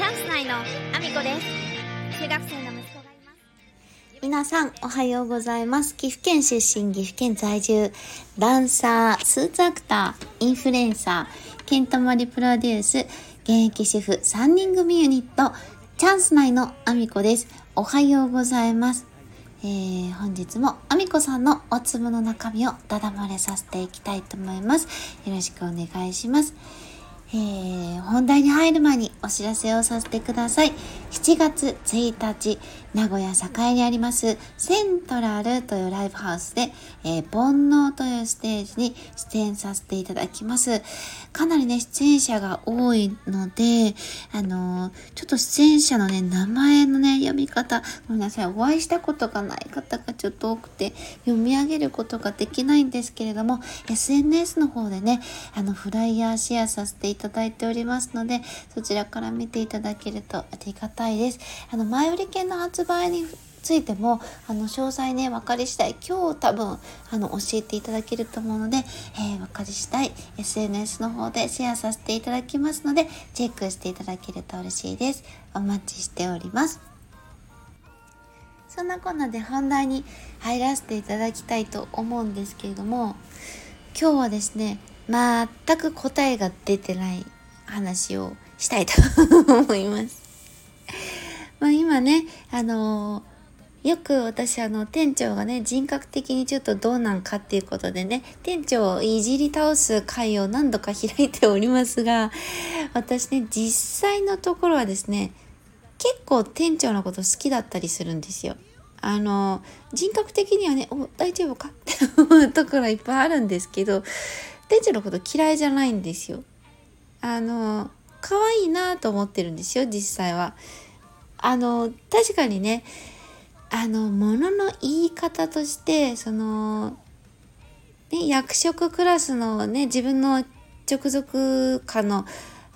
チャンス内のアミコです中学生の息子がいます皆さん、おはようございます。岐阜県出身、岐阜県在住、ダンサー、スーツアクター、インフルエンサー、ケントマリプロデュース、現役主婦3人組ユニット、チャンス内のアミコです。おはようございます。えー、本日もアミコさんのお粒の中身をダダ漏れさせていきたいと思います。よろしくお願いします。えー、本題に入る前にお知らせをさせてください。7月1日、名古屋栄にありますセントラルというライブハウスで、えー、煩悩というステージに出演させていただきます。かなりね、出演者が多いので、あのー、ちょっと出演者のね、名前のね、読み方、ごめんなさい、お会いしたことがない方がちょっと多くて、読み上げることができないんですけれども、SNS の方でね、あの、フライヤーシェアさせていただきますいておりますので、そちらから見ていただけるとありがたいです。あの、前売り券の発売についても、あの、詳細ね、分かり次第、今日多分、あの、教えていただけると思うので、えー、分かり次第、SNS の方でシェアさせていただきますので、チェックしていただけると嬉しいです。お待ちしております。そんなこんなで本題に入らせていただきたいと思うんですけれども、今日はですね、全く答えが出てない話をしたいと思います。まあ今ね、あのー、よく私あの店長がね人格的にちょっとどうなんかっていうことでね店長をいじり倒す会を何度か開いておりますが私ね実際のところはですね結構店長のこと好きだったりするんですよ。あの人格的にはねお大丈夫かって思うところはいっぱいあるんですけど店長のこと嫌いじゃないんですよ。あの可愛いなと思ってるんですよ実際は。あの確かにねあのものの言い方としてその、ね、役職クラスのね自分の直属下の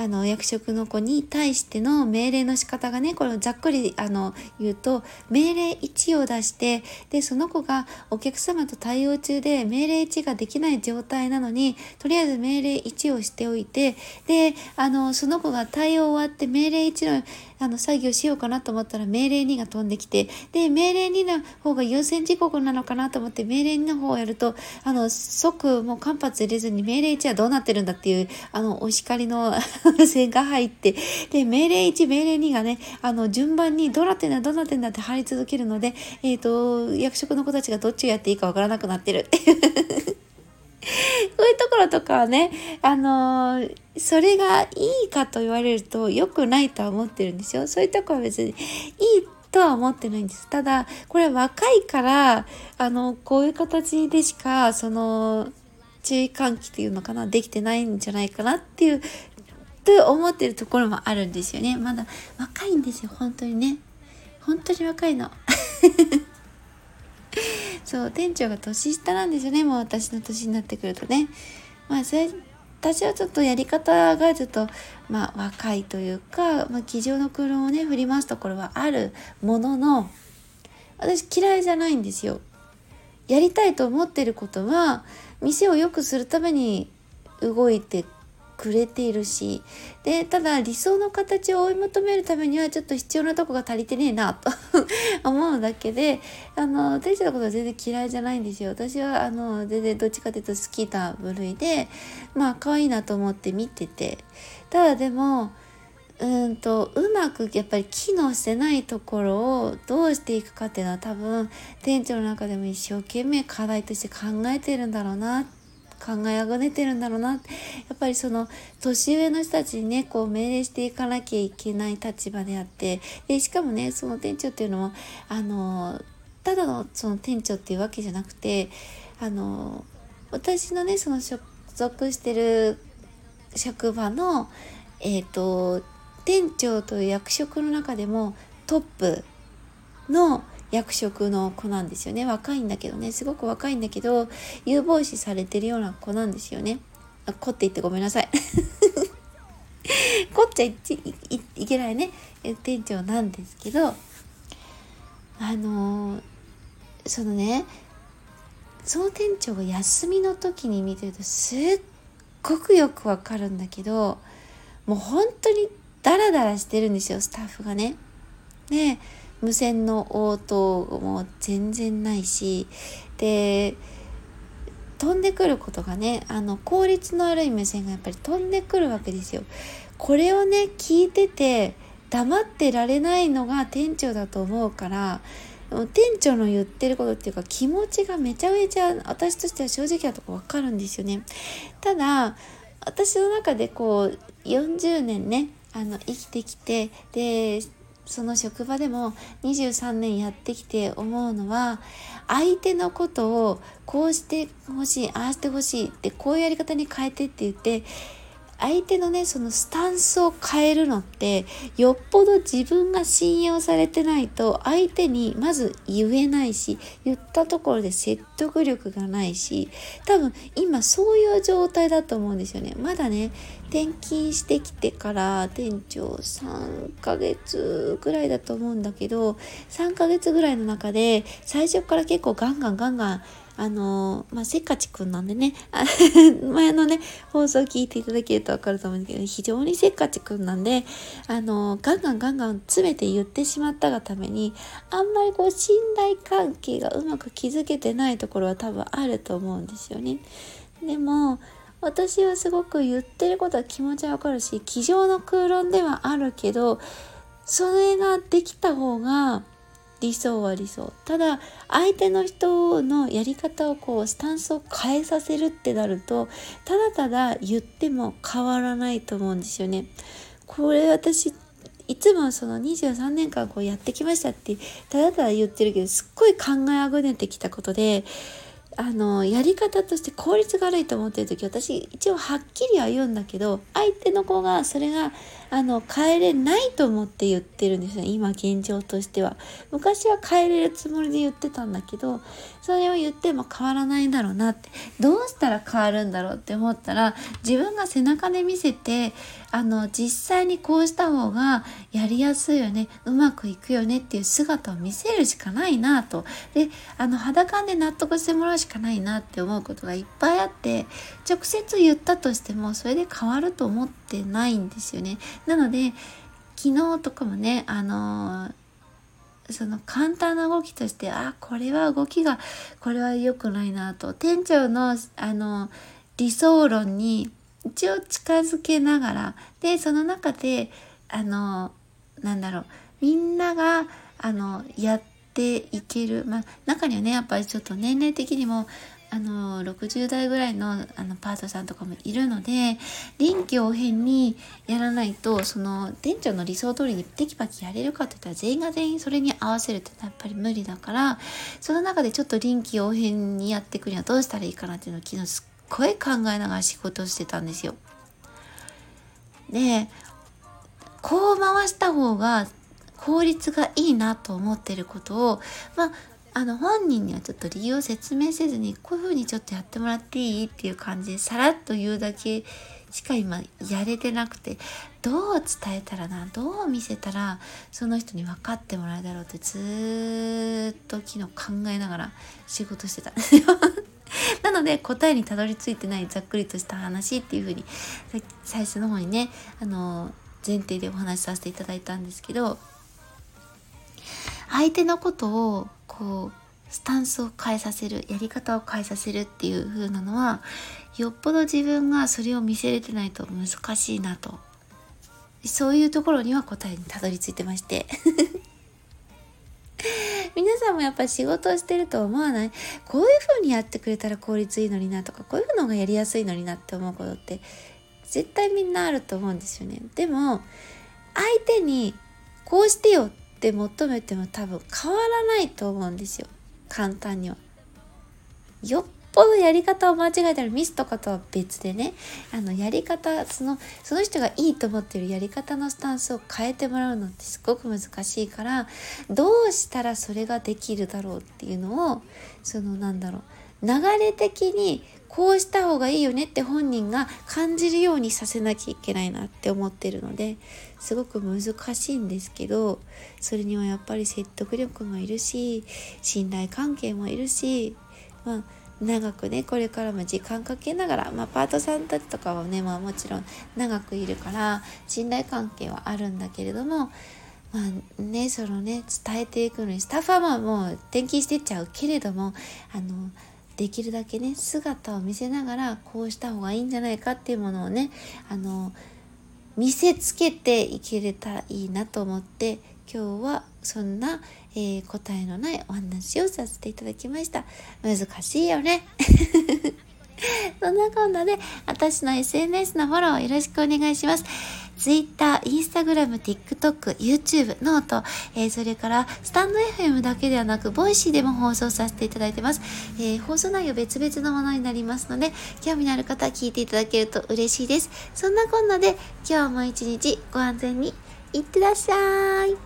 あの役職の子に対しての命令の仕方がねこれをざっくりあの言うと命令1を出してでその子がお客様と対応中で命令1ができない状態なのにとりあえず命令1をしておいてであのその子が対応終わって命令1のあの作業しようかなと思ったら命令2が飛んできてで命令2の方が優先事項なのかなと思って命令2の方をやるとあの即もう間髪入れずに命令1はどうなってるんだっていうあのお叱りの線が入ってで命令1命令2がねあの順番にどうなってんだどうなってんだって貼り続けるので、えーと、役職の子たちがどっちをやっていいかわからなくなってる。こういうところとかはね、あのー、それがいいかと言われると良くないとは思ってるんですよ。そういうとこは別にいいとは思ってないんです。ただ、これ若いから、あの、こういう形でしか、その、注意喚起っていうのかな、できてないんじゃないかなっていう、と思ってるところもあるんですよね。まだ若いんですよ、本当にね。本当に若いの。そう店長が年下なんですよね。もう私の年になってくるとね。まあそれ私はちょっとやり方がちょっとまあ若いというか、まあ、机上の空論をね振り回すところはあるものの私嫌いじゃないんですよ。やりたいと思ってることは店を良くするために動いてくれているしでただ理想の形を追い求めるためにはちょっと必要なとこが足りてねえなと。思うだけであの天使のことは全然嫌いじゃないんですよ。私はあの全然どっちかというと好きな部類でまあ可愛いなと思って見てて。ただでもうんとうまくやっぱり機能してないところをどうしていくかっていうのは多分店長の中でも一生懸命課題として考えてるんだろうなって考えあぐねてるんだろうなやっぱりその年上の人たちにねこう命令していかなきゃいけない立場であってでしかもねその店長っていうのもあのただのその店長っていうわけじゃなくてあの私のねその所属してる職場のえっ、ー、と店長という役職の中でもトップの役職の子なんですよね。若いんだけどね。すごく若いんだけど有望視されてるような子なんですよね。あ子って言ってごめんなさい。子っちゃいいいけないね。店長なんですけどあのー、そのねその店長が休みの時に見てるとすっごくよくわかるんだけどもう本当にダラダラしてるんですよスタッフがね。で無線の応答も全然ないしで飛んでくることがねあの効率の悪い無線がやっぱり飛んでくるわけですよ。これをね聞いてて黙ってられないのが店長だと思うから店長の言ってることっていうか気持ちがめちゃめちゃ私としては正直なとこ分かるんですよね。ただ私の中でこう40年ねあの生きてきてでその職場でも23年やってきて思うのは相手のことをこうしてほしいああしてほしいってこういうやり方に変えてって言って相手のねそのスタンスを変えるのってよっぽど自分が信用されてないと相手にまず言えないし言ったところで説得力がないし多分今そういう状態だと思うんですよね。まだね転勤してきてから店長3ヶ月ぐらいだと思うんだけど3ヶ月ぐらいの中で最初から結構ガンガンガンガンあのまあ、せっかちくんなんでね、前のね、放送聞いていただけるとわかると思うんですけど、非常にせっかちくんなんで、あのガンガンガンガン詰めて言ってしまったがために、あんまりこう、信頼関係がうまく築けてないところは多分あると思うんですよね。でも、私はすごく言ってることは気持ちはわかるし、机上の空論ではあるけど、それができた方が、理想は理想ただ相手の人のやり方をこうスタンスを変えさせるってなるとただただ言っても変わらないと思うんですよね。これ私いつもその23年間こうやってきましたってただただ言ってるけどすっごい考えあぐねてきたことであのやり方として効率が悪いと思ってる時私一応はっきりは言うんだけど相手の子がそれがあの変えれないと思って言ってるんですよ。今現状としては。昔は変えれるつもりで言ってたんだけどそれを言っても変わらないんだろうなって。どうしたら変わるんだろうって思ったら自分が背中で見せてあの実際にこうした方がやりやすいよね。うまくいくよねっていう姿を見せるしかないなと。であの肌感で納得してもらうしかないなって思うことがいっぱいあって直接言ったとしてもそれで変わると思ってないんですよね。なので昨日とかもねあのその簡単な動きとしてあこれは動きがこれは良くないなと店長のあの理想論に一応近づけながらでその中であのなんだろうみんながあのやっていけるまあ中にはねやっぱりちょっと年齢的にもあの60代ぐらいのあのパートさんとかもいるので臨機応変にやらないとその店長の理想通りにテキパキやれるかって言ったら全員が全員それに合わせるってやっぱり無理だからその中でちょっと臨機応変にやっていくにはどうしたらいいかなっていうのを昨日すっごい考えながら仕事をしてたんですよ。でこう回した方が効率がいいなと思ってることをまああの本人にはちょっと理由を説明せずにこういう風にちょっとやってもらっていいっていう感じでさらっと言うだけしか今やれてなくてどう伝えたらなどう見せたらその人に分かってもらえるだろうってずっと昨日考えながら仕事してた。んですよなので答えにたどり着いてないざっくりとした話っていう風に最初の方にねあの前提でお話しさせていただいたんですけど相手のことをこうスタンスを変えさせるやり方を変えさせるっていう風なのはよっぽど自分がそれを見せれてないと難しいなと。そういうところには答えにたどり着いてまして。皆さんもやっぱ仕事をしてると思わない？こういう風にやってくれたら効率いいのになとかこういうのがやりやすいのになって思うことって絶対みんなあると思うんですよね。でも相手にこうしてよって求めても多分変わらないと思うんですよ簡単には。よっぽどやり方を間違えたらミスとかとは別でねあのやり方そのその人がいいと思ってるやり方のスタンスを変えてもらうのってすごく難しいからどうしたらそれができるだろうっていうのをそのなんだろう流れ的にこうした方がいいよねって本人が感じるようにさせなきゃいけないなって思ってるのですごく難しいんですけどそれにはやっぱり説得力もいるし信頼関係もいるし、まあ、長くねこれからも時間かけながら、まあ、パートさんたちとかはね、まあ、もちろん長くいるから信頼関係はあるんだけれどもまあねそのね伝えていくのにスタッフはもう転勤してっちゃうけれどもあのできるだけね姿を見せながらこうした方がいいんじゃないかっていうものをねあの見せつけていけれたらいいなと思って今日はそんな、えー、答えのないお話をさせていただきました。難しいよね。そんなこんなで私の SNS のフォローよろしくお願いします。Twitter、Instagram、TikTok、YouTube、 note、えー、それからスタンド FM だけではなく、 Voicy でも放送させていただいてます。えー、放送内容別々のものになりますので、興味のある方は聞いていただけると嬉しいです。そんなこんなで、今日も一日ご安全にいってらっしゃい。